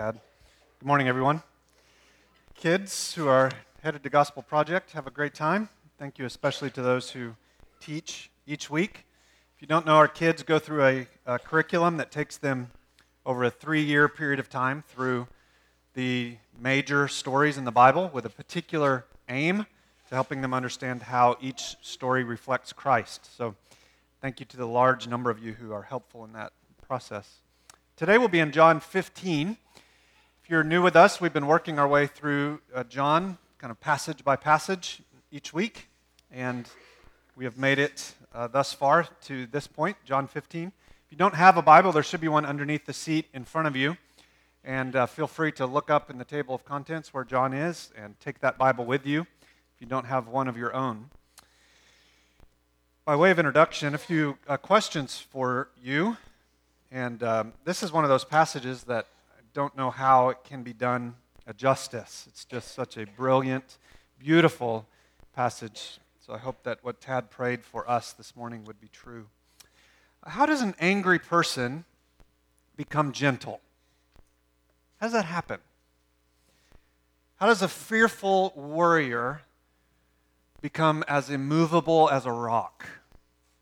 Good morning, everyone. Kids who are headed to Gospel Project, have a great time. Thank you especially to those who teach each week. If you don't know, our kids go through a, a curriculum that takes them over a three year period of time through the major stories in the Bible with a particular aim to helping them understand how each story reflects Christ. So, thank you to the large number of you who are helpful in that process. Today we'll be in John 15 you're new with us, we've been working our way through uh, John, kind of passage by passage each week, and we have made it uh, thus far to this point, John 15. If you don't have a Bible, there should be one underneath the seat in front of you. And uh, feel free to look up in the table of contents where John is and take that Bible with you if you don't have one of your own. By way of introduction, a few uh, questions for you. And um, this is one of those passages that don't know how it can be done a justice. It's just such a brilliant, beautiful passage. So I hope that what Tad prayed for us this morning would be true. How does an angry person become gentle? How does that happen? How does a fearful warrior become as immovable as a rock,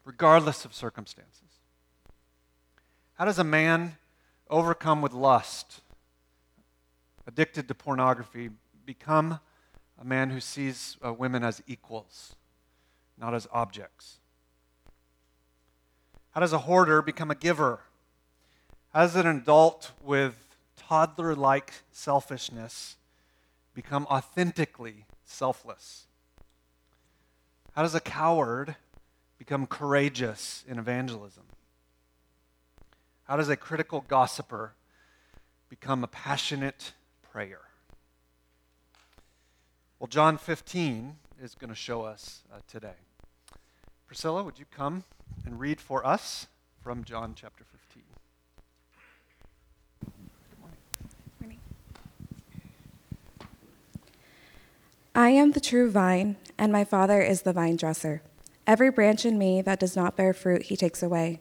regardless of circumstances? How does a man overcome with lust, addicted to pornography, become a man who sees uh, women as equals, not as objects? How does a hoarder become a giver? How does an adult with toddler like selfishness become authentically selfless? How does a coward become courageous in evangelism? How does a critical gossiper become a passionate prayer? Well, John 15 is going to show us uh, today. Priscilla, would you come and read for us from John chapter 15? Good morning. Good morning. I am the true vine, and my Father is the vine dresser. Every branch in me that does not bear fruit, he takes away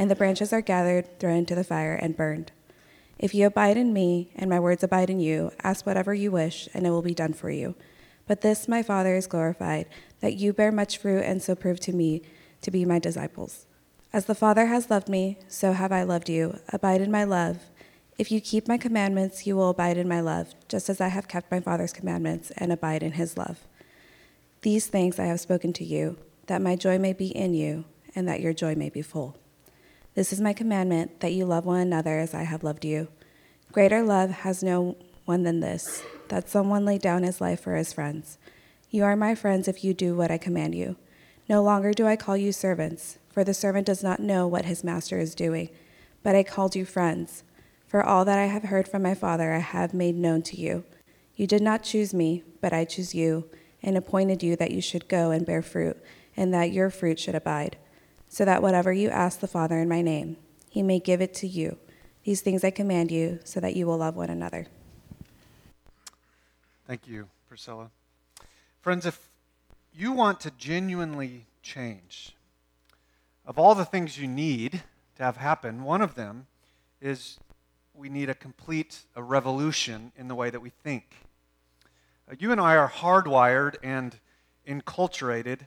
and the branches are gathered, thrown into the fire, and burned. If you abide in me, and my words abide in you, ask whatever you wish, and it will be done for you. But this my Father is glorified, that you bear much fruit, and so prove to me to be my disciples. As the Father has loved me, so have I loved you. Abide in my love. If you keep my commandments, you will abide in my love, just as I have kept my Father's commandments and abide in his love. These things I have spoken to you, that my joy may be in you, and that your joy may be full. This is my commandment that you love one another as I have loved you. Greater love has no one than this, that someone lay down his life for his friends. You are my friends if you do what I command you. No longer do I call you servants, for the servant does not know what his master is doing, but I called you friends. For all that I have heard from my Father I have made known to you. You did not choose me, but I chose you, and appointed you that you should go and bear fruit, and that your fruit should abide so that whatever you ask the Father in my name, he may give it to you. These things I command you, so that you will love one another. Thank you, Priscilla. Friends, if you want to genuinely change, of all the things you need to have happen, one of them is we need a complete a revolution in the way that we think. Uh, you and I are hardwired and enculturated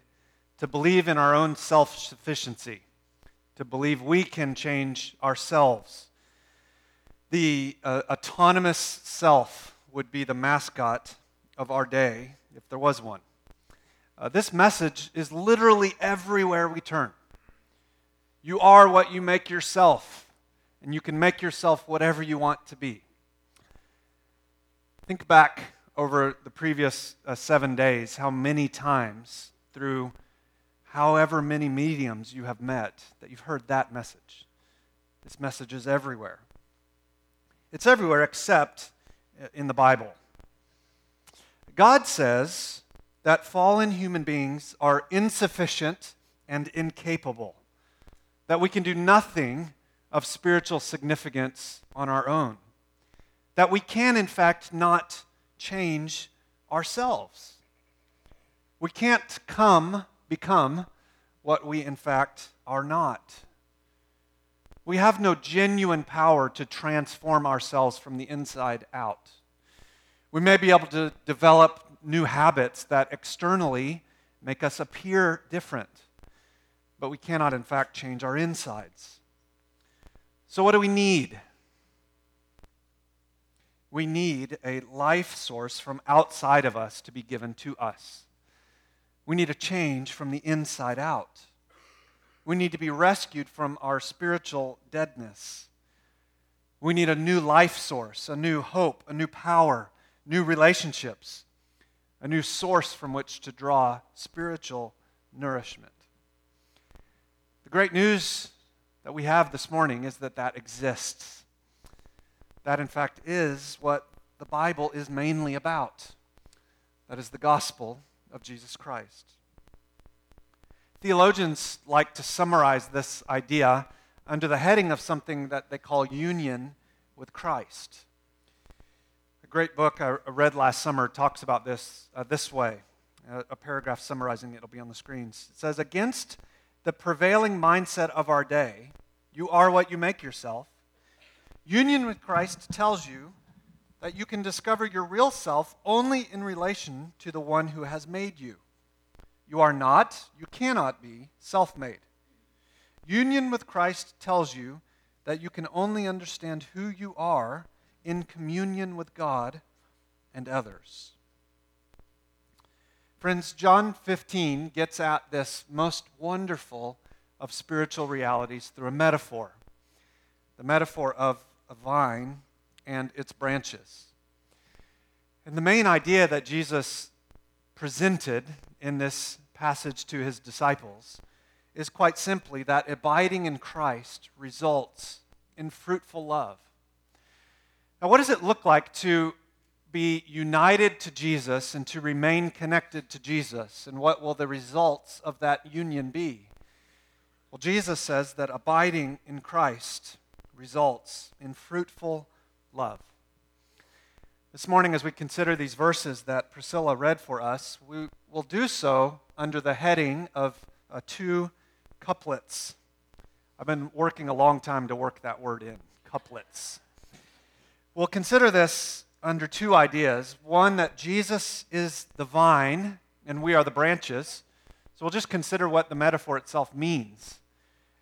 to believe in our own self sufficiency, to believe we can change ourselves. The uh, autonomous self would be the mascot of our day if there was one. Uh, this message is literally everywhere we turn. You are what you make yourself, and you can make yourself whatever you want to be. Think back over the previous uh, seven days how many times through however many mediums you have met, that you've heard that message. This message is everywhere. It's everywhere except uh, in the Bible. God says that fallen human beings are insufficient and incapable, that we can do nothing of spiritual significance on our own, that we can, in fact, not change ourselves. We can't come, become what we, in fact, are not. We have no genuine power to transform ourselves from the inside out. We may be able to develop new habits that externally make us appear different, but we cannot, in fact, change our insides. So, what do we need? We need a life source from outside of us to be given to us. We need a change from the inside out. We need to be rescued from our spiritual deadness. We need a new life source, a new hope, a new power, new relationships, a new source from which to draw spiritual nourishment. The great news that we have this morning is that that exists. That, in fact, is what the Bible is mainly about. That is the gospel of Jesus Christ. Theologians like to summarize this idea under the heading of something that they call union with Christ. A great book I read last summer talks about this uh, this way a, a paragraph summarizing it will be on the screens. It says, Against the prevailing mindset of our day, you are what you make yourself. Union with Christ tells you that you can discover your real self only in relation to the one who has made you. You are not, you cannot be, self made. Union with Christ tells you that you can only understand who you are in communion with God and others. Friends, John 15 gets at this most wonderful of spiritual realities through a metaphor the metaphor of a vine and its branches. And the main idea that Jesus presented in this passage to his disciples is quite simply that abiding in Christ results in fruitful love. Now, what does it look like to be united to Jesus and to remain connected to Jesus? And what will the results of that union be? Well, Jesus says that abiding in Christ results in fruitful love. This morning, as we consider these verses that Priscilla read for us, we will do so under the heading of uh, two couplets. I've been working a long time to work that word in couplets. We'll consider this under two ideas one, that Jesus is the vine and we are the branches. So we'll just consider what the metaphor itself means.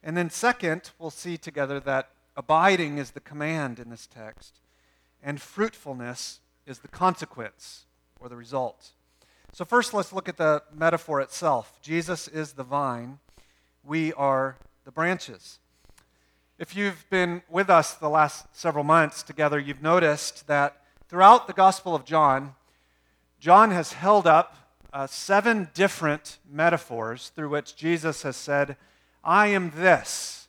And then, second, we'll see together that abiding is the command in this text and fruitfulness is the consequence or the result. So, first, let's look at the metaphor itself. Jesus is the vine, we are the branches. If you've been with us the last several months together, you've noticed that throughout the Gospel of John, John has held up uh, seven different metaphors through which Jesus has said, I am this.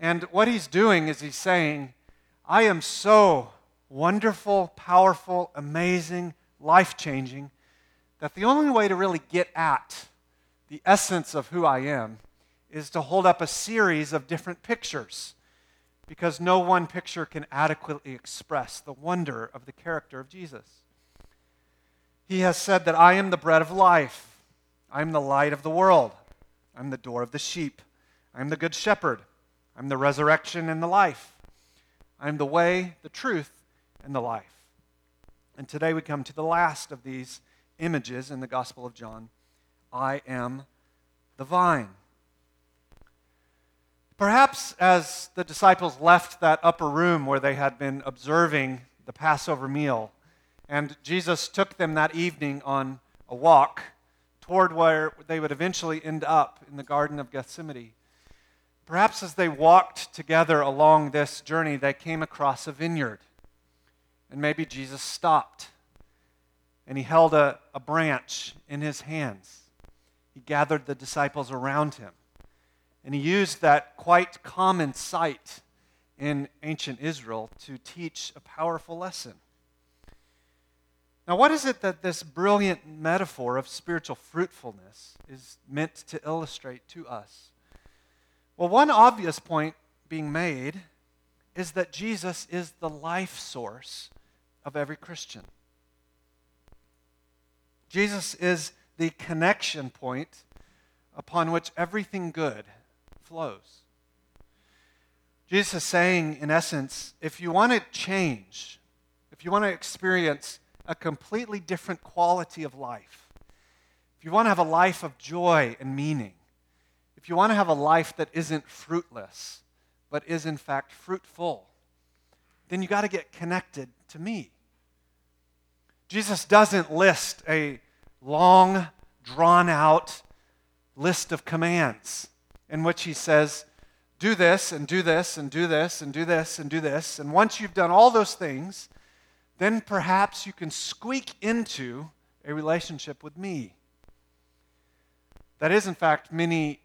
And what he's doing is he's saying, I am so wonderful, powerful, amazing, life changing that the only way to really get at the essence of who I am is to hold up a series of different pictures because no one picture can adequately express the wonder of the character of Jesus. He has said that I am the bread of life, I am the light of the world, I'm the door of the sheep, I'm the good shepherd, I'm the resurrection and the life. I am the way, the truth, and the life. And today we come to the last of these images in the Gospel of John I am the vine. Perhaps as the disciples left that upper room where they had been observing the Passover meal, and Jesus took them that evening on a walk toward where they would eventually end up in the Garden of Gethsemane, Perhaps as they walked together along this journey, they came across a vineyard. And maybe Jesus stopped and he held a, a branch in his hands. He gathered the disciples around him. And he used that quite common sight in ancient Israel to teach a powerful lesson. Now, what is it that this brilliant metaphor of spiritual fruitfulness is meant to illustrate to us? Well, one obvious point being made is that Jesus is the life source of every Christian. Jesus is the connection point upon which everything good flows. Jesus is saying, in essence, if you want to change, if you want to experience a completely different quality of life, if you want to have a life of joy and meaning, if you want to have a life that isn't fruitless, but is in fact fruitful, then you got to get connected to me. Jesus doesn't list a long, drawn out list of commands in which he says, do this and do this and do this and do this and do this. And once you've done all those things, then perhaps you can squeak into a relationship with me. That is, in fact, many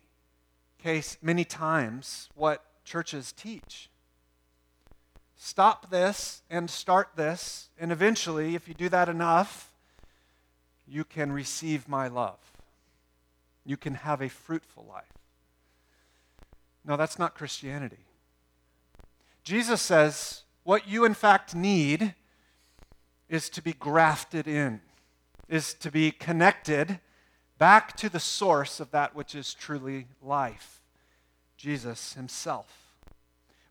case, many times what churches teach. Stop this and start this, and eventually, if you do that enough, you can receive my love. You can have a fruitful life. No, that's not Christianity. Jesus says what you in fact need is to be grafted in, is to be connected back to the source of that which is truly life Jesus Himself.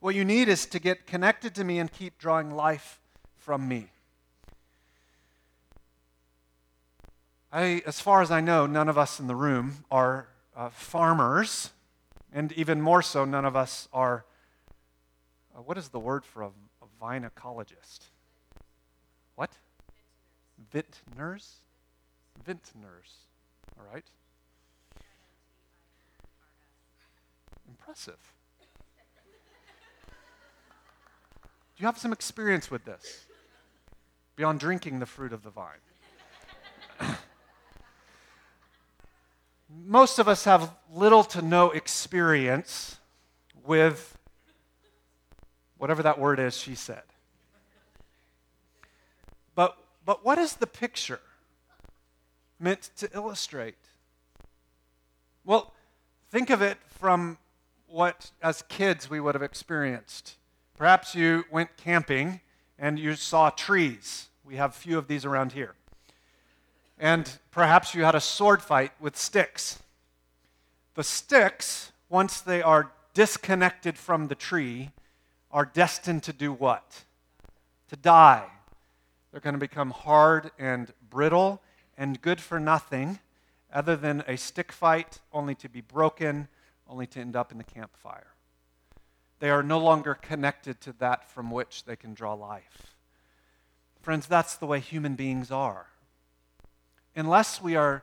What you need is to get connected to me and keep drawing life from me. I, as far as I know, none of us in the room are uh, farmers and even more so, none of us are, uh, what is the word for a, a vine ecologist? What? Vintners? Vintners. All right. Impressive. Do you have some experience with this? Beyond drinking the fruit of the vine. most of us have little to no experience with whatever that word is she said. But, but what is the picture meant to illustrate? Well, think of it from what, as kids, we would have experienced. Perhaps you went camping and you saw trees. We have few of these around here and perhaps you had a sword fight with sticks. The sticks, once they are disconnected from the tree, are destined to do what? To die. They're going to become hard and brittle and good for nothing other than a stick fight, only to be broken, only to end up in the campfire. They are no longer connected to that from which they can draw life. Friends, that's the way human beings are unless we are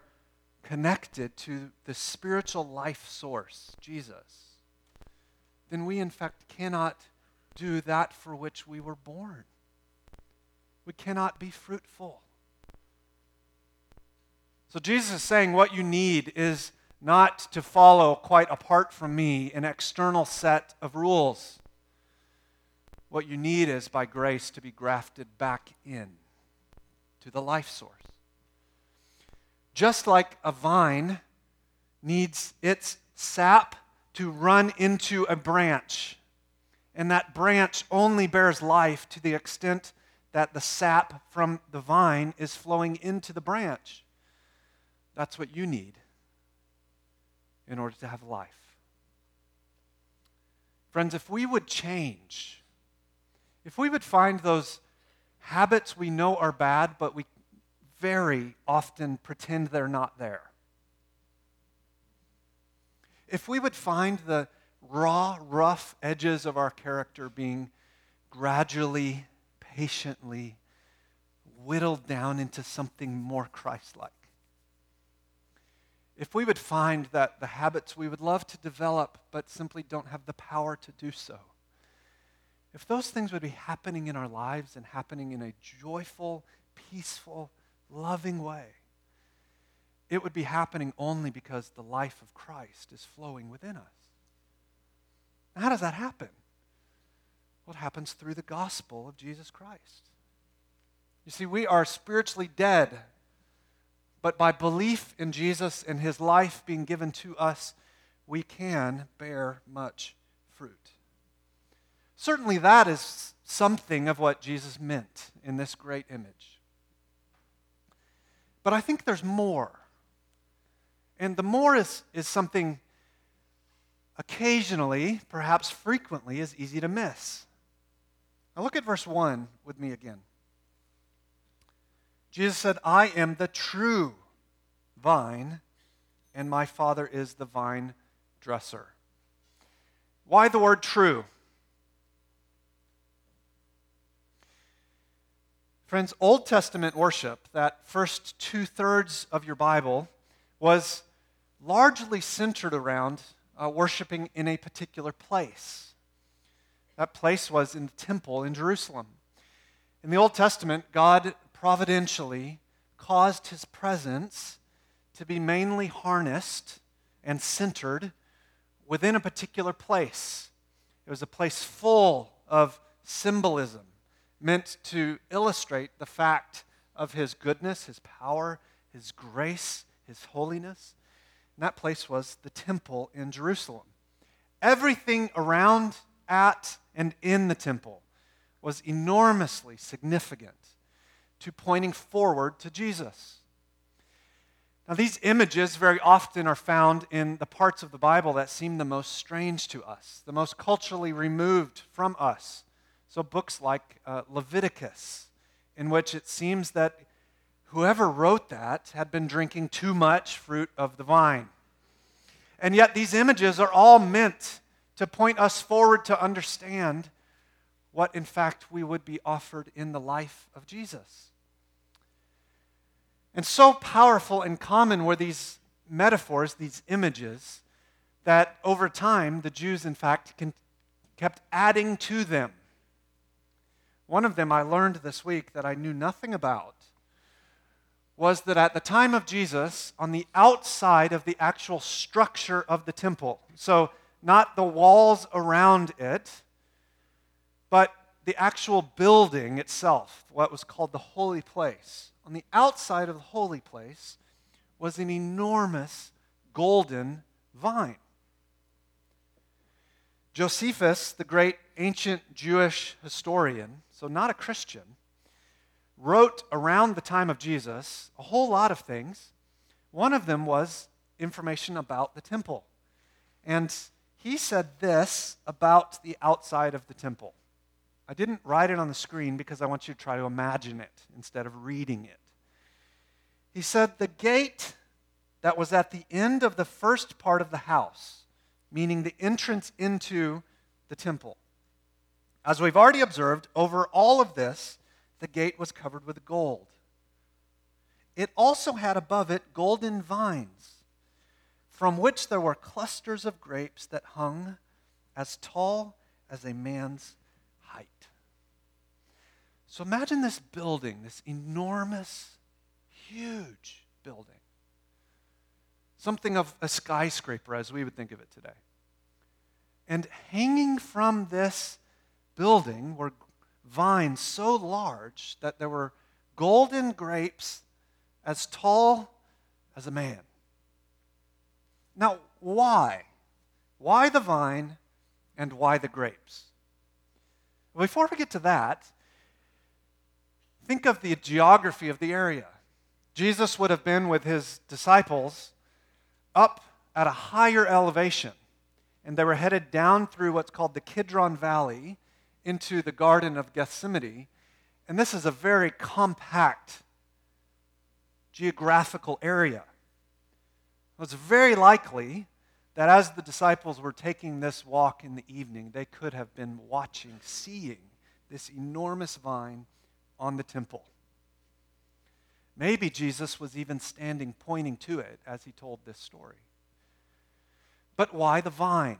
connected to the spiritual life source, Jesus, then we in fact cannot do that for which we were born. We cannot be fruitful. So Jesus is saying what you need is not to follow quite apart from me an external set of rules. What you need is by grace to be grafted back in to the life source. Just like a vine needs its sap to run into a branch, and that branch only bears life to the extent that the sap from the vine is flowing into the branch. That's what you need in order to have life. Friends, if we would change, if we would find those habits we know are bad, but we very often pretend they're not there. If we would find the raw, rough edges of our character being gradually, patiently whittled down into something more Christ like, if we would find that the habits we would love to develop but simply don't have the power to do so, if those things would be happening in our lives and happening in a joyful, peaceful, loving way, it would be happening only because the life of Christ is flowing within us. Now, how does that happen? what happens through the gospel of Jesus Christ. You see, we are spiritually dead, but by belief in Jesus and his life being given to us, we can bear much fruit. Certainly, that is something of what Jesus meant in this great image. But I think there's more. And the more is, is something occasionally, perhaps frequently, is easy to miss. Now look at verse 1 with me again. Jesus said, I am the true vine, and my Father is the vine dresser. Why the word true? Friends, Old Testament worship, that first two thirds of your Bible, was largely centered around uh, worshiping in a particular place. That place was in the temple in Jerusalem. In the Old Testament, God providentially caused his presence to be mainly harnessed and centered within a particular place. It was a place full of symbolism meant to illustrate the fact of his goodness, his power, his grace, his holiness. And that place was the temple in Jerusalem. Everything around, at, and in the temple was enormously significant to pointing forward to Jesus. Now, these images very often are found in the parts of the Bible that seem the most strange to us, the most culturally removed from us. So, books like uh, Leviticus, in which it seems that whoever wrote that had been drinking too much fruit of the vine. And yet, these images are all meant to point us forward to understand what, in fact, we would be offered in the life of Jesus. And so powerful and common were these metaphors, these images, that over time the Jews, in fact, kept adding to them. One of them I learned this week that I knew nothing about was that at the time of Jesus, on the outside of the actual structure of the temple, so not the walls around it, but the actual building itself, what was called the holy place, on the outside of the holy place was an enormous golden vine. Josephus, the great ancient Jewish historian, so not a Christian, wrote around the time of Jesus a whole lot of things. One of them was information about the temple. And he said this about the outside of the temple. I didn't write it on the screen because I want you to try to imagine it instead of reading it. He said, The gate that was at the end of the first part of the house meaning the entrance into the temple. As we've already observed, over all of this, the gate was covered with gold. It also had above it golden vines, from which there were clusters of grapes that hung as tall as a man's. So imagine this building, this enormous, huge building something of a skyscraper as we would think of it today. And hanging from this building were vines so large that there were golden grapes as tall as a man. Now, why? Why the vine and why the grapes? Before we get to that, think of the geography of the area. Jesus would have been with his disciples up at a higher elevation. And they were headed down through what's called the Kidron Valley into the Garden of Gethsemane. And this is a very compact geographical area. It's very likely that as the disciples were taking this walk in the evening, they could have been watching, seeing this enormous vine on the temple. Maybe Jesus was even standing pointing to it as he told this story. But why the vine?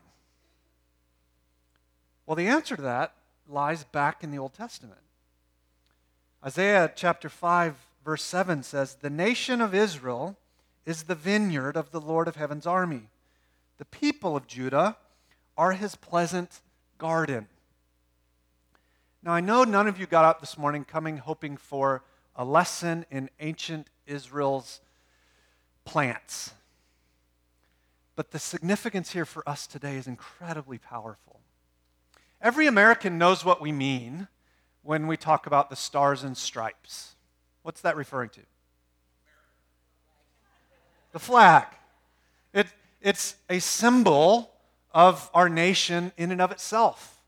Well, the answer to that lies back in the Old Testament. Isaiah chapter 5, verse 7 says, The nation of Israel is the vineyard of the Lord of heaven's army. The people of Judah are his pleasant garden. Now, I know none of you got up this morning coming hoping for a lesson in ancient Israel's plants. But the significance here for us today is incredibly powerful. Every American knows what we mean when we talk about the stars and stripes. What's that referring to? The flag. It, it's a symbol of our nation in and of itself.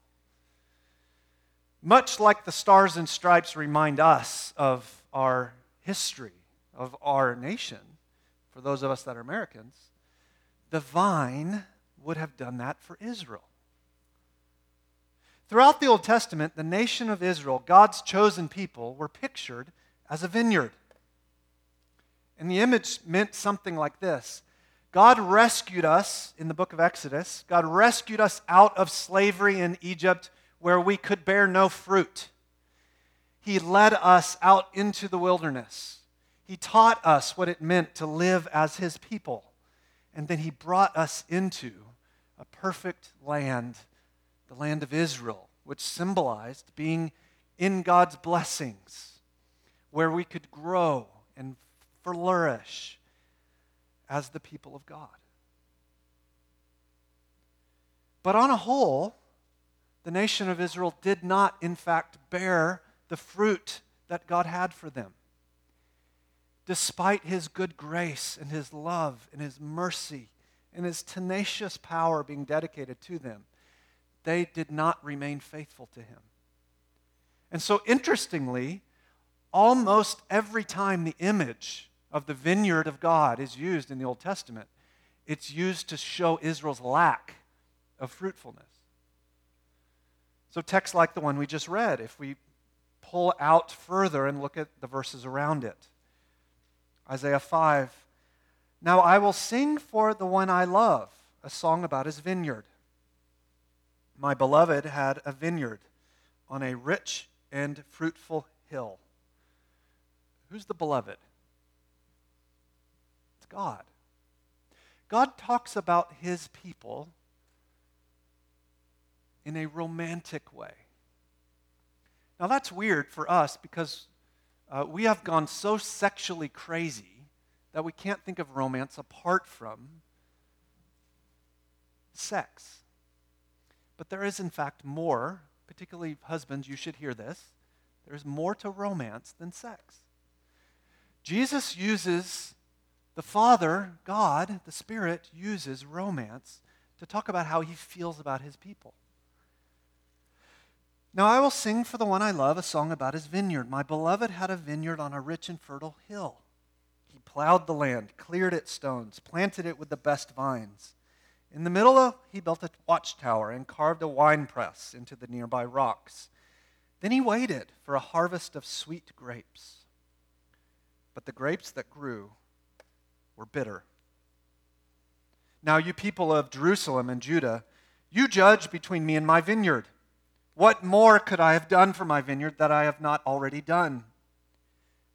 Much like the stars and stripes remind us of our history, of our nation, for those of us that are Americans, the vine would have done that for Israel. Throughout the Old Testament, the nation of Israel, God's chosen people, were pictured as a vineyard. And the image meant something like this God rescued us in the book of Exodus. God rescued us out of slavery in Egypt where we could bear no fruit. He led us out into the wilderness. He taught us what it meant to live as His people. And then He brought us into a perfect land, the land of Israel, which symbolized being in God's blessings, where we could grow and flourish as the people of God. But on a whole, the nation of Israel did not, in fact, bear the fruit that God had for them. Despite his good grace and his love and his mercy and his tenacious power being dedicated to them, they did not remain faithful to him. And so, interestingly, almost every time the image of the vineyard of God is used in the Old Testament, it's used to show Israel's lack of fruitfulness. So, texts like the one we just read, if we pull out further and look at the verses around it, Isaiah 5 Now I will sing for the one I love a song about his vineyard. My beloved had a vineyard on a rich and fruitful hill. Who's the beloved? It's God. God talks about his people in a romantic way. Now, that's weird for us because uh, we have gone so sexually crazy that we can't think of romance apart from sex. But there is, in fact, more, particularly husbands, you should hear this. There's more to romance than sex. Jesus uses, the Father, God, the Spirit, uses romance to talk about how he feels about his people. Now I will sing for the one I love a song about his vineyard. My beloved had a vineyard on a rich and fertile hill. He plowed the land, cleared its stones, planted it with the best vines. In the middle, of, he built a watchtower and carved a winepress into the nearby rocks. Then he waited for a harvest of sweet grapes. But the grapes that grew were bitter. Now, you people of Jerusalem and Judah, you judge between me and my vineyard. What more could I have done for my vineyard that I have not already done?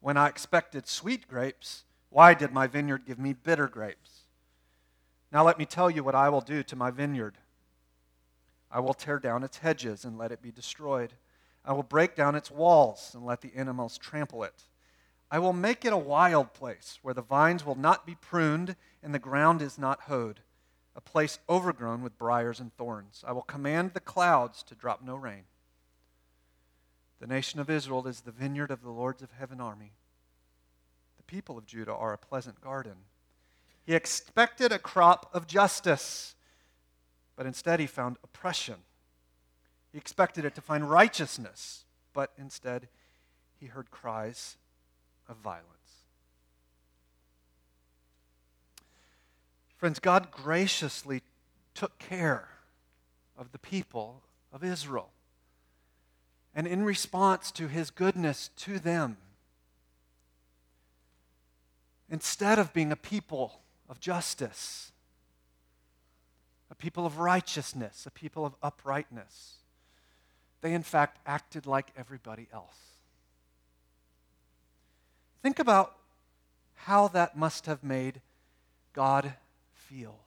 When I expected sweet grapes, why did my vineyard give me bitter grapes? Now let me tell you what I will do to my vineyard. I will tear down its hedges and let it be destroyed. I will break down its walls and let the animals trample it. I will make it a wild place where the vines will not be pruned and the ground is not hoed a place overgrown with briars and thorns. I will command the clouds to drop no rain. The nation of Israel is the vineyard of the Lords of heaven army. The people of Judah are a pleasant garden. He expected a crop of justice, but instead he found oppression. He expected it to find righteousness, but instead he heard cries of violence. Friends, God graciously took care of the people of Israel. And in response to his goodness to them, instead of being a people of justice, a people of righteousness, a people of uprightness, they in fact acted like everybody else. Think about how that must have made God feel.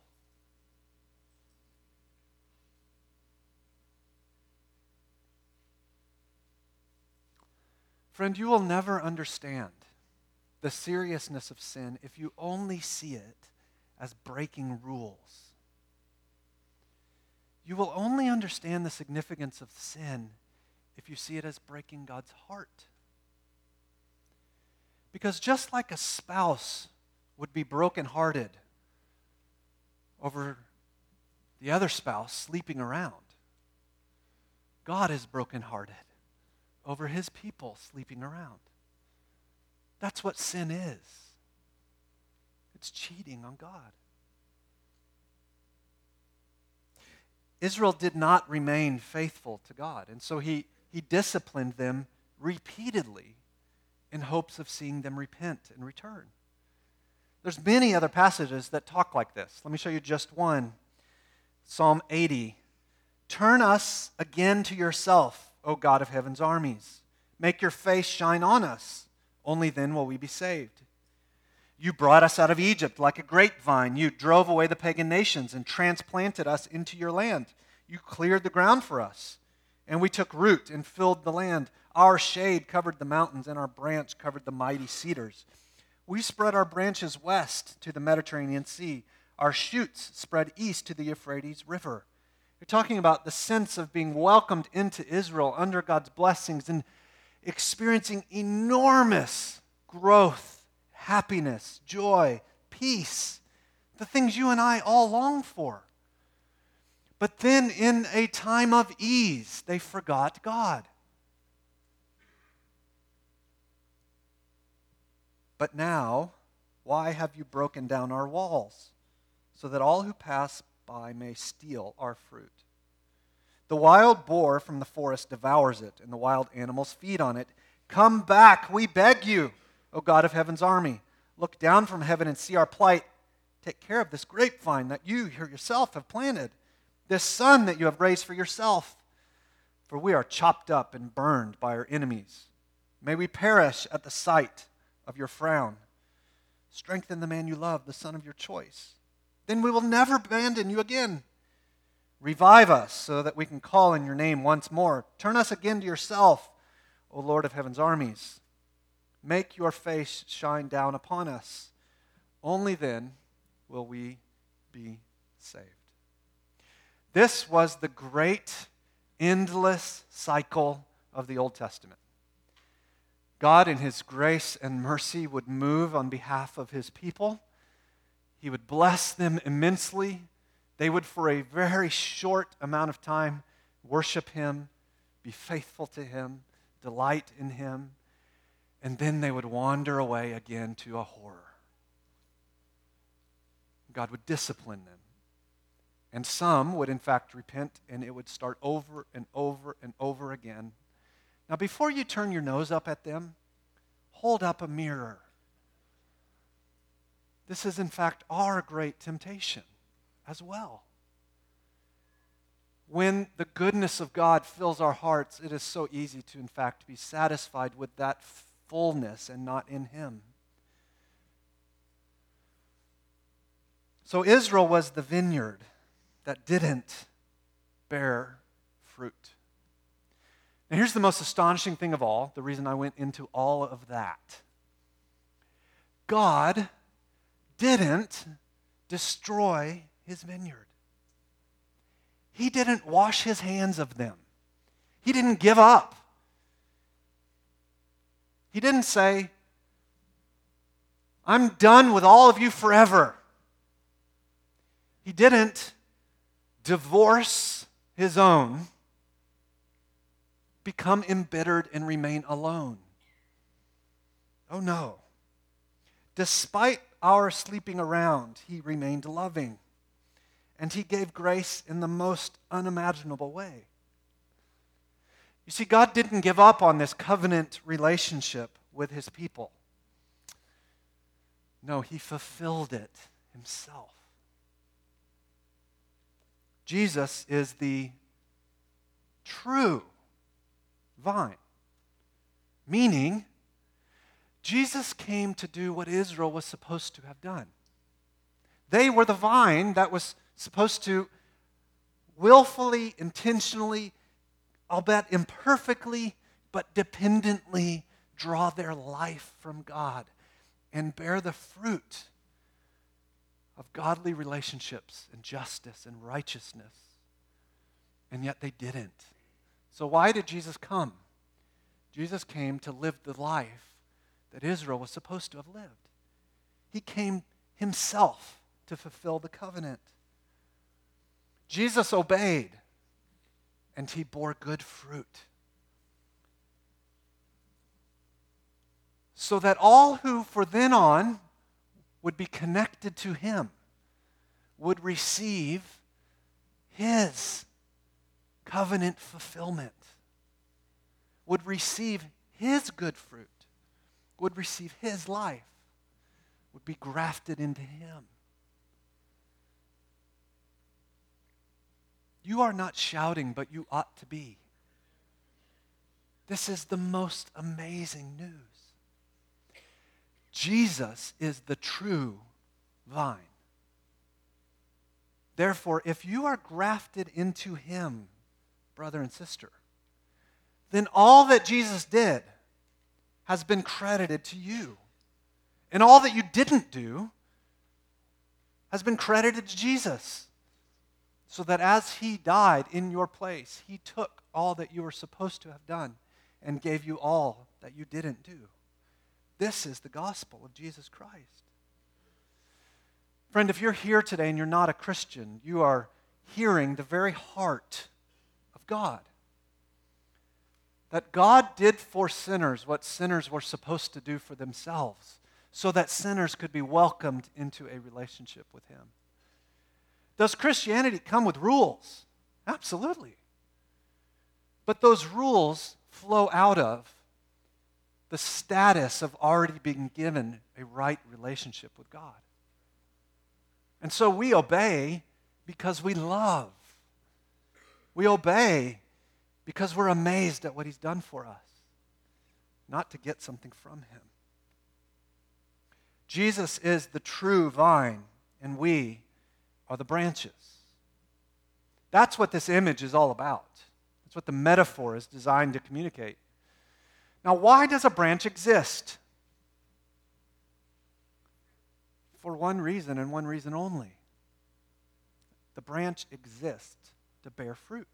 Friend, you will never understand the seriousness of sin if you only see it as breaking rules. You will only understand the significance of sin if you see it as breaking God's heart. Because just like a spouse would be brokenhearted over the other spouse sleeping around, God is brokenhearted over his people sleeping around. That's what sin is it's cheating on God. Israel did not remain faithful to God, and so he, he disciplined them repeatedly in hopes of seeing them repent and return. There's many other passages that talk like this. Let me show you just one. Psalm 80. Turn us again to yourself, O God of heaven's armies. Make your face shine on us. Only then will we be saved. You brought us out of Egypt like a grapevine. You drove away the pagan nations and transplanted us into your land. You cleared the ground for us, and we took root and filled the land. Our shade covered the mountains, and our branch covered the mighty cedars. We spread our branches west to the Mediterranean Sea. Our shoots spread east to the Euphrates River. You're talking about the sense of being welcomed into Israel under God's blessings and experiencing enormous growth, happiness, joy, peace, the things you and I all long for. But then, in a time of ease, they forgot God. But now, why have you broken down our walls, so that all who pass by may steal our fruit? The wild boar from the forest devours it, and the wild animals feed on it. Come back, we beg you, O God of heaven's army. Look down from heaven and see our plight. Take care of this grapevine that you yourself have planted, this son that you have raised for yourself. For we are chopped up and burned by our enemies. May we perish at the sight of your frown. Strengthen the man you love, the son of your choice. Then we will never abandon you again. Revive us so that we can call in your name once more. Turn us again to yourself, O Lord of heaven's armies. Make your face shine down upon us. Only then will we be saved. This was the great, endless cycle of the Old Testament. God, in His grace and mercy, would move on behalf of His people. He would bless them immensely they would, for a very short amount of time, worship Him, be faithful to Him, delight in Him, and then they would wander away again to a horror. God would discipline them. And some would, in fact, repent, and it would start over and over and over again. Now, before you turn your nose up at them, hold up a mirror. This is, in fact, our great temptation as well. When the goodness of God fills our hearts, it is so easy to, in fact, be satisfied with that fullness and not in Him. So Israel was the vineyard that didn't bear fruit. Now, here's the most astonishing thing of all the reason I went into all of that. God didn't destroy his vineyard. He didn't wash his hands of them, he didn't give up. He didn't say, I'm done with all of you forever. He didn't divorce his own, become embittered, and remain alone. Oh no. Despite our sleeping around, he remained loving and he gave grace in the most unimaginable way. You see, God didn't give up on this covenant relationship with his people. No, he fulfilled it himself. Jesus is the true vine, meaning, Jesus came to do what Israel was supposed to have done. They were the vine that was supposed to willfully, intentionally, I'll bet imperfectly, but dependently draw their life from God and bear the fruit of godly relationships and justice and righteousness. And yet they didn't. So, why did Jesus come? Jesus came to live the life that Israel was supposed to have lived. He came himself to fulfill the covenant. Jesus obeyed, and he bore good fruit. So that all who, for then on, would be connected to him would receive his covenant fulfillment, would receive his good fruit, would receive his life, would be grafted into him. You are not shouting, but you ought to be. This is the most amazing news. Jesus is the true vine. Therefore, if you are grafted into him, brother and sister, then all that Jesus did has been credited to you. And all that you didn't do has been credited to Jesus. So that as he died in your place, he took all that you were supposed to have done and gave you all that you didn't do. This is the gospel of Jesus Christ. Friend, if you're here today and you're not a Christian, you are hearing the very heart of God. That God did for sinners what sinners were supposed to do for themselves so that sinners could be welcomed into a relationship with Him. Does Christianity come with rules? Absolutely. But those rules flow out of the status of already being given a right relationship with God. And so we obey because we love. We obey because we're amazed at what He's done for us, not to get something from Him. Jesus is the true vine, and we are the branches. That's what this image is all about. That's what the metaphor is designed to communicate. Now, why does a branch exist? For one reason and one reason only the branch exists to bear fruit.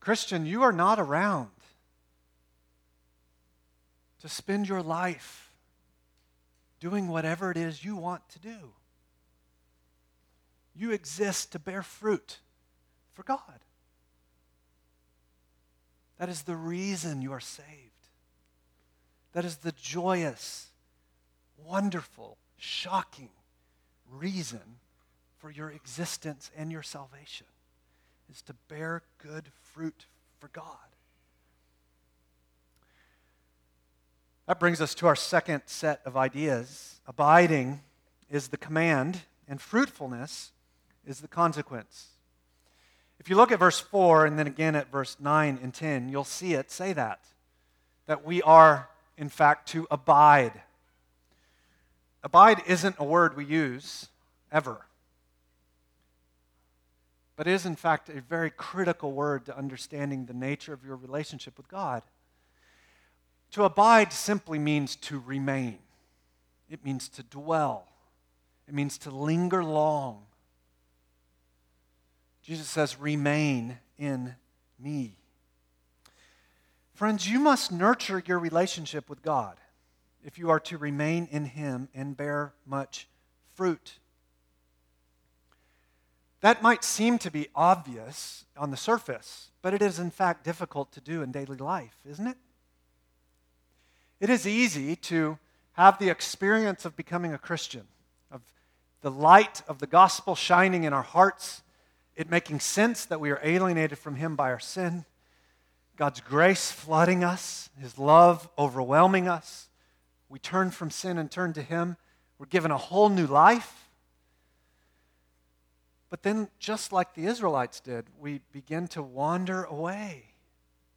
Christian, you are not around to spend your life doing whatever it is you want to do. You exist to bear fruit for God. That is the reason you are saved. That is the joyous, wonderful, shocking reason for your existence and your salvation is to bear good fruit for God. That brings us to our second set of ideas. Abiding is the command, and fruitfulness is the consequence. If you look at verse 4 and then again at verse 9 and 10, you'll see it say that. That we are, in fact, to abide. Abide isn't a word we use ever, but is, in fact, a very critical word to understanding the nature of your relationship with God. To abide simply means to remain, it means to dwell, it means to linger long. Jesus says, Remain in me. Friends, you must nurture your relationship with God if you are to remain in Him and bear much fruit. That might seem to be obvious on the surface, but it is in fact difficult to do in daily life, isn't it? It is easy to have the experience of becoming a Christian, of the light of the gospel shining in our hearts, it making sense that we are alienated from Him by our sin, God's grace flooding us, His love overwhelming us. We turn from sin and turn to Him. We're given a whole new life. But then, just like the Israelites did, we begin to wander away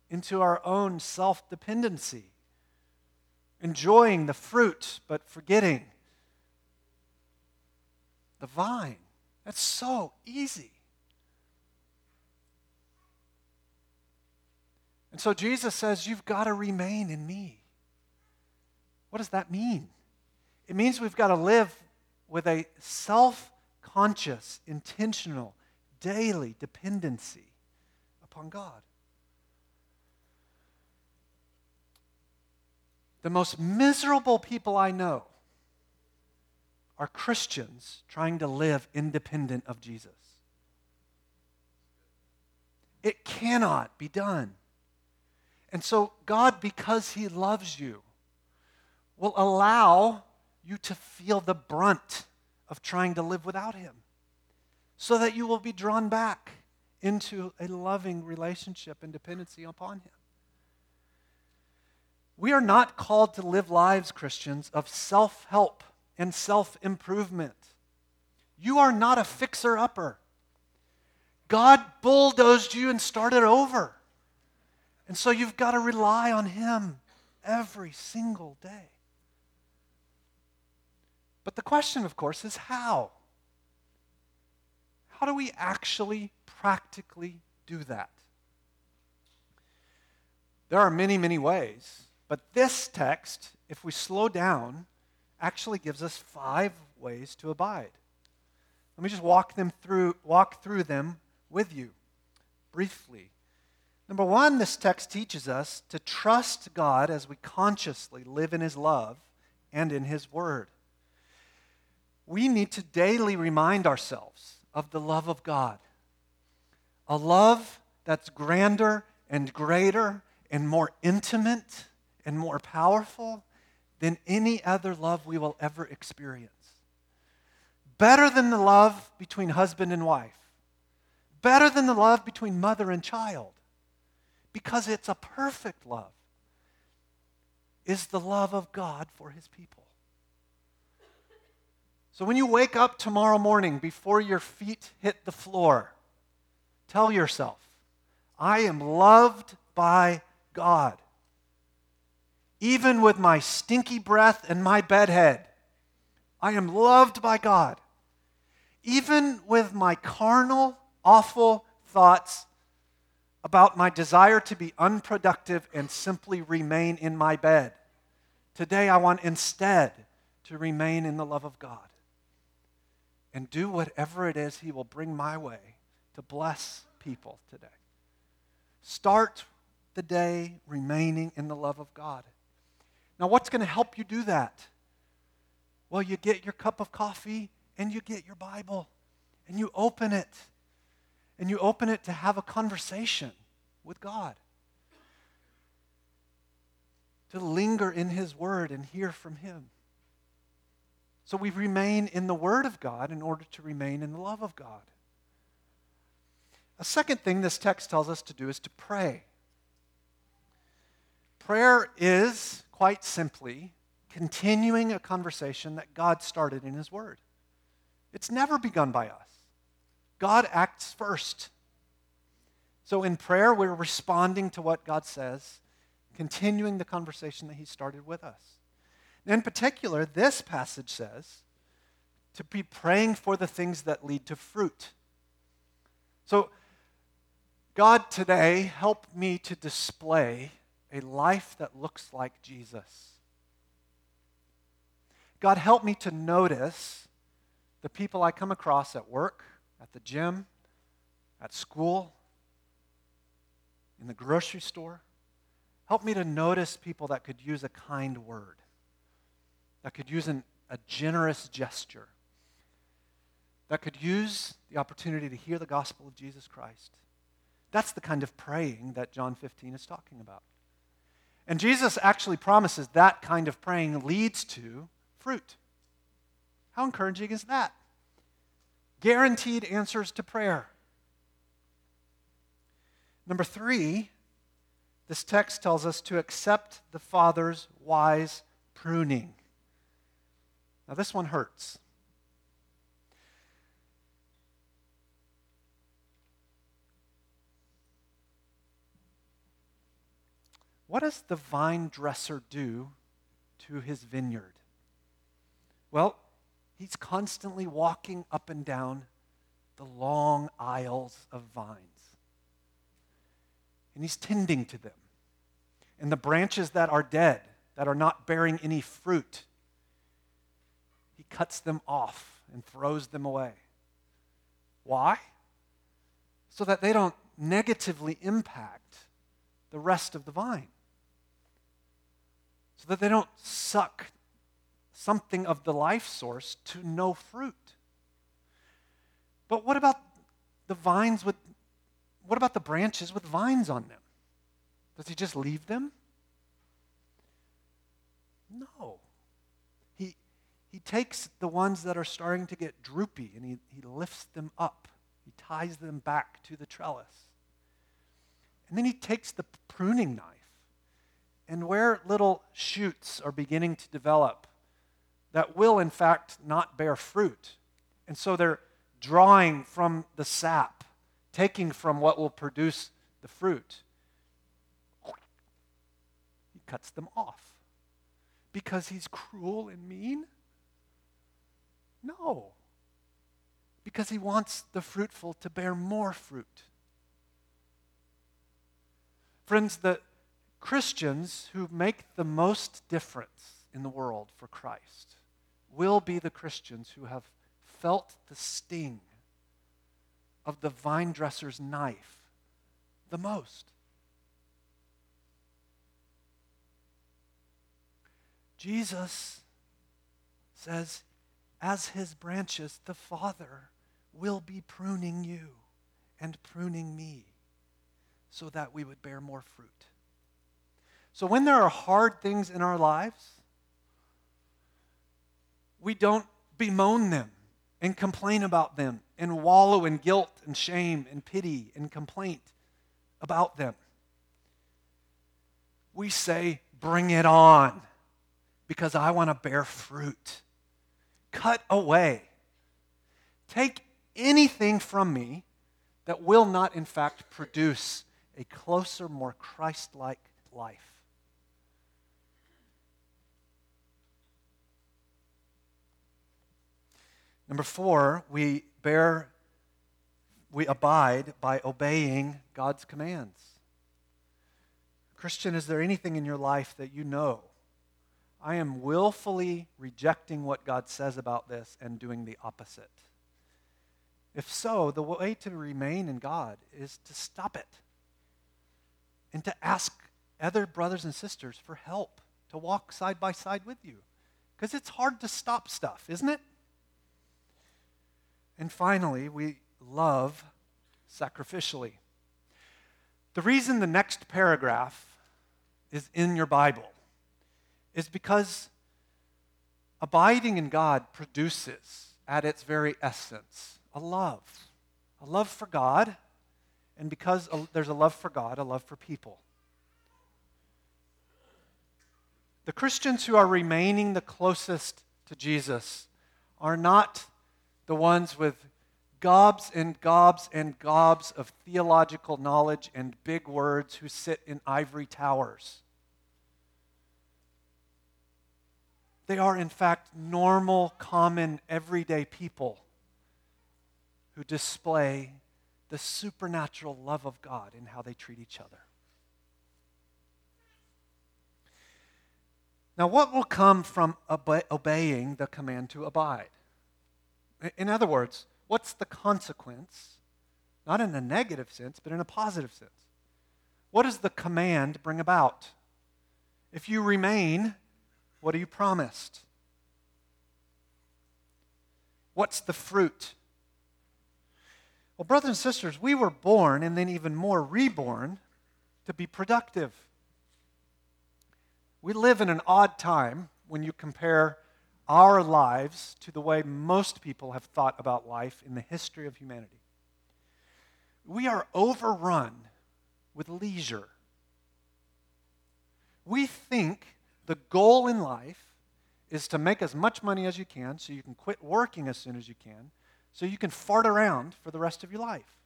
into our own self dependency enjoying the fruit, but forgetting the vine. That's so easy. And so Jesus says, You've got to remain in me. What does that mean? It means we've got to live with a self conscious, intentional, daily dependency upon God. The most miserable people I know are Christians trying to live independent of Jesus. It cannot be done. And so, God, because He loves you, will allow you to feel the brunt of trying to live without Him so that you will be drawn back into a loving relationship and dependency upon Him. We are not called to live lives, Christians, of self help and self improvement. You are not a fixer upper. God bulldozed you and started over. And so you've got to rely on Him every single day. But the question, of course, is how? How do we actually practically do that? There are many, many ways, but this text, if we slow down, actually gives us five ways to abide. Let me just walk them through walk through them with you briefly. Number 1, this text teaches us to trust God as we consciously live in his love and in his word. We need to daily remind ourselves of the love of God. A love that's grander and greater and more intimate and more powerful than any other love we will ever experience. Better than the love between husband and wife. Better than the love between mother and child. Because it's a perfect love. Is the love of God for his people. So when you wake up tomorrow morning before your feet hit the floor, tell yourself, I am loved by God even with my stinky breath and my bedhead. I am loved by God. Even with my carnal, awful thoughts about my desire to be unproductive and simply remain in my bed. Today, I want instead to remain in the love of God and do whatever it is He will bring my way to bless people today. Start the day remaining in the love of God. Now, what's going to help you do that? Well, you get your cup of coffee and you get your Bible and you open it. And you open it to have a conversation with God, to linger in His Word and hear from Him. So we remain in the Word of God in order to remain in the love of God. A second thing this text tells us to do is to pray. Prayer is quite simply continuing a conversation that God started in His Word. It's never begun by us. God acts first. So in prayer, we're responding to what God says, continuing the conversation that He started with us. In particular, this passage says to be praying for the things that lead to fruit. So, God, today, help me to display a life that looks like Jesus. God, help me to notice the people I come across at work, at the gym, at school, in the grocery store. Help me to notice people that could use a kind word, that could use an, a generous gesture, that could use the opportunity to hear the gospel of Jesus Christ. That's the kind of praying that John 15 is talking about. And Jesus actually promises that kind of praying leads to fruit. How encouraging is that? Guaranteed answers to prayer. Number three, this text tells us to accept the Father's wise pruning. Now, this one hurts. What does the vine dresser do to his vineyard? Well, he's constantly walking up and down the long aisles of vines. And he's tending to them. and the branches that are dead, that are not bearing any fruit, cuts them off and throws them away. Why? So that they don't negatively impact the rest of the vine. So that they don't suck something of the life source to no fruit. But what about the vines with what about the branches with vines on them? Does he just leave them? No. He, takes the ones that are starting to get droopy and he, he lifts them up. He ties them back to the trellis. And then he takes the pruning knife, and where little shoots are beginning to develop that will, in fact, not bear fruit, and so they're drawing from the sap, taking from what will produce the fruit, he cuts them off because he's cruel and mean? No. Because he wants the fruitful to bear more fruit. Friends, the Christians who make the most difference in the world for Christ will be the Christians who have felt the sting of the vine dresser's knife the most. Jesus says, as his branches, the Father will be pruning you and pruning me so that we would bear more fruit. So when there are hard things in our lives, we don't bemoan them and complain about them and wallow in guilt and shame and pity and complaint about them. We say, Bring it on because I want to bear fruit. Cut away. Take anything from me that will not, in fact, produce a closer, more Christ like life. Number four, we bear, we abide by obeying God's commands. Christian, is there anything in your life that you know? I am willfully rejecting what God says about this and doing the opposite. If so, the way to remain in God is to stop it and to ask other brothers and sisters for help to walk side by side with you. Because it's hard to stop stuff, isn't it? And finally, we love sacrificially. The reason the next paragraph is in your Bible is because abiding in God produces, at its very essence, a love. A love for God, and because there's a love for God, a love for people. The Christians who are remaining the closest to Jesus are not the ones with gobs and gobs and gobs of theological knowledge and big words who sit in ivory towers. They are, in fact, normal, common, everyday people who display the supernatural love of God in how they treat each other. Now, what will come from obe- obeying the command to abide? In other words, what's the consequence? Not in a negative sense, but in a positive sense. What does the command bring about? If you remain, what are you promised? What's the fruit? Well, brothers and sisters, we were born and then even more reborn to be productive. We live in an odd time when you compare our lives to the way most people have thought about life in the history of humanity. We are overrun with leisure. We think the goal in life is to make as much money as you can so you can quit working as soon as you can, so you can fart around for the rest of your life.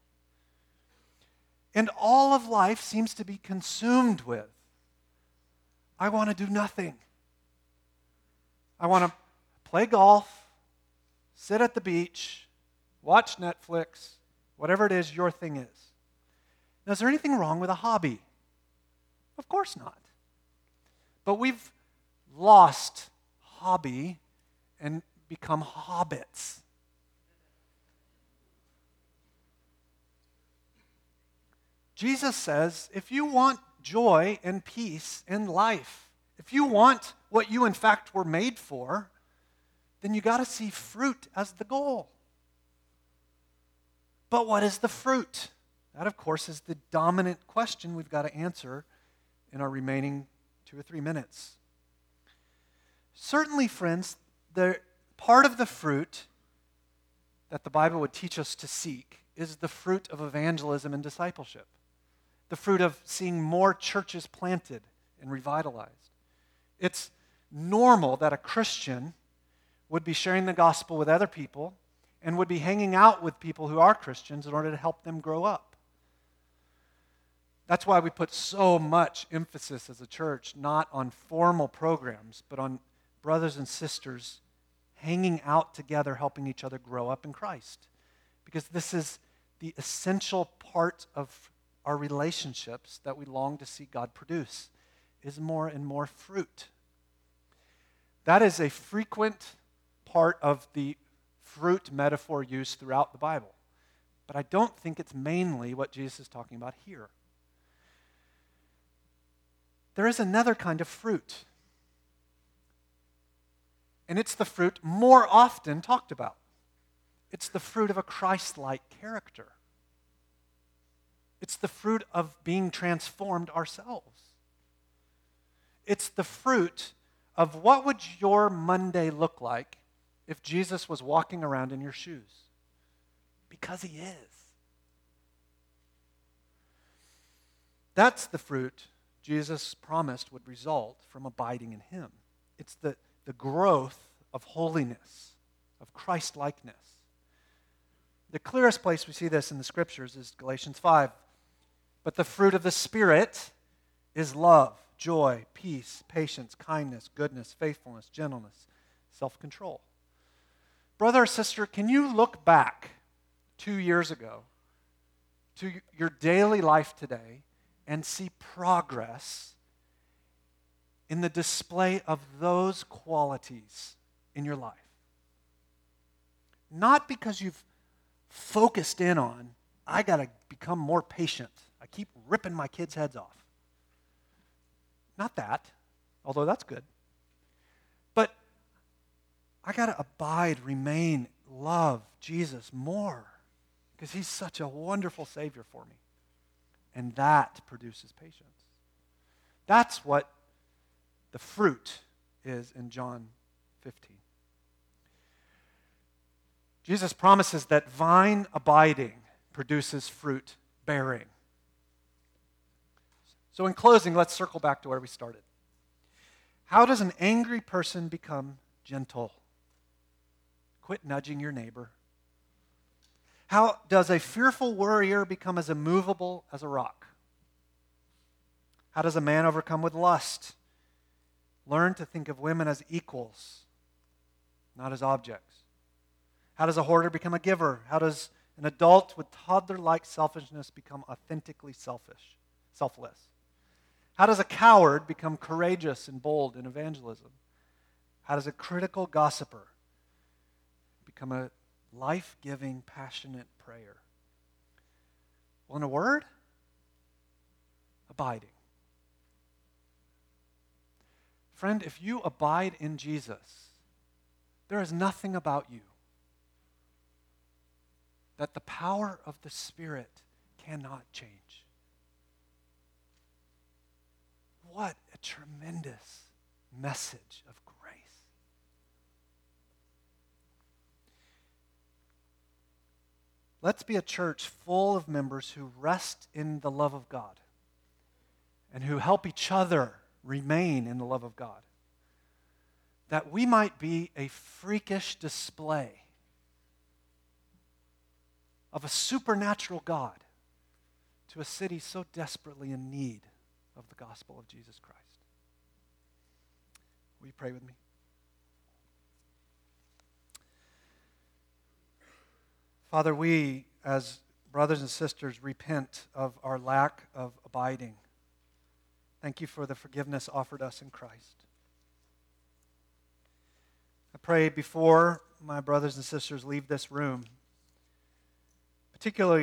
And all of life seems to be consumed with I want to do nothing. I want to play golf, sit at the beach, watch Netflix, whatever it is your thing is. Now, is there anything wrong with a hobby? Of course not. But we've lost hobby and become hobbits. Jesus says if you want joy and peace and life, if you want what you in fact were made for, then you got to see fruit as the goal. But what is the fruit? That, of course, is the dominant question we've got to answer in our remaining two or three minutes. Certainly, friends, the part of the fruit that the Bible would teach us to seek is the fruit of evangelism and discipleship, the fruit of seeing more churches planted and revitalized. It's normal that a Christian would be sharing the gospel with other people and would be hanging out with people who are Christians in order to help them grow up. That's why we put so much emphasis as a church not on formal programs, but on brothers and sisters hanging out together, helping each other grow up in Christ. Because this is the essential part of our relationships that we long to see God produce is more and more fruit. That is a frequent part of the fruit metaphor used throughout the Bible. But I don't think it's mainly what Jesus is talking about here. There is another kind of fruit. And it's the fruit more often talked about. It's the fruit of a Christ like character. It's the fruit of being transformed ourselves. It's the fruit of what would your Monday look like if Jesus was walking around in your shoes? Because he is. That's the fruit Jesus promised would result from abiding in him. It's the, the growth of holiness, of Christ likeness. The clearest place we see this in the scriptures is Galatians 5. But the fruit of the Spirit is love, joy, peace, patience, kindness, goodness, faithfulness, gentleness, self control. Brother or sister, can you look back two years ago to your daily life today and see progress in the display of those qualities in your life? Not because you've focused in on, I got to become more patient. I keep ripping my kids' heads off. Not that, although that's good. But I got to abide, remain, love Jesus more because he's such a wonderful Savior for me. And that produces patience. That's what the fruit is in John 15. Jesus promises that vine abiding produces fruit bearing. So, in closing, let's circle back to where we started. How does an angry person become gentle? Quit nudging your neighbor. How does a fearful warrior become as immovable as a rock? How does a man overcome with lust? Learn to think of women as equals, not as objects. How does a hoarder become a giver? How does an adult with toddler like selfishness become authentically selfish, selfless? How does a coward become courageous and bold in evangelism? How does a critical gossiper become a life giving, passionate prayer? Well, in a word, abiding. Friend, if you abide in Jesus, there is nothing about you that the power of the Spirit cannot change. What a tremendous message of grace. Let's be a church full of members who rest in the love of God and who help each other remain in the love of God. That we might be a freakish display of a supernatural God to a city so desperately in need of the gospel of Jesus Christ. Will you pray with me? Father, we, as brothers and sisters, repent of our lack of abiding. Thank you for the forgiveness offered us in Christ. I pray before my brothers and sisters leave this room, particularly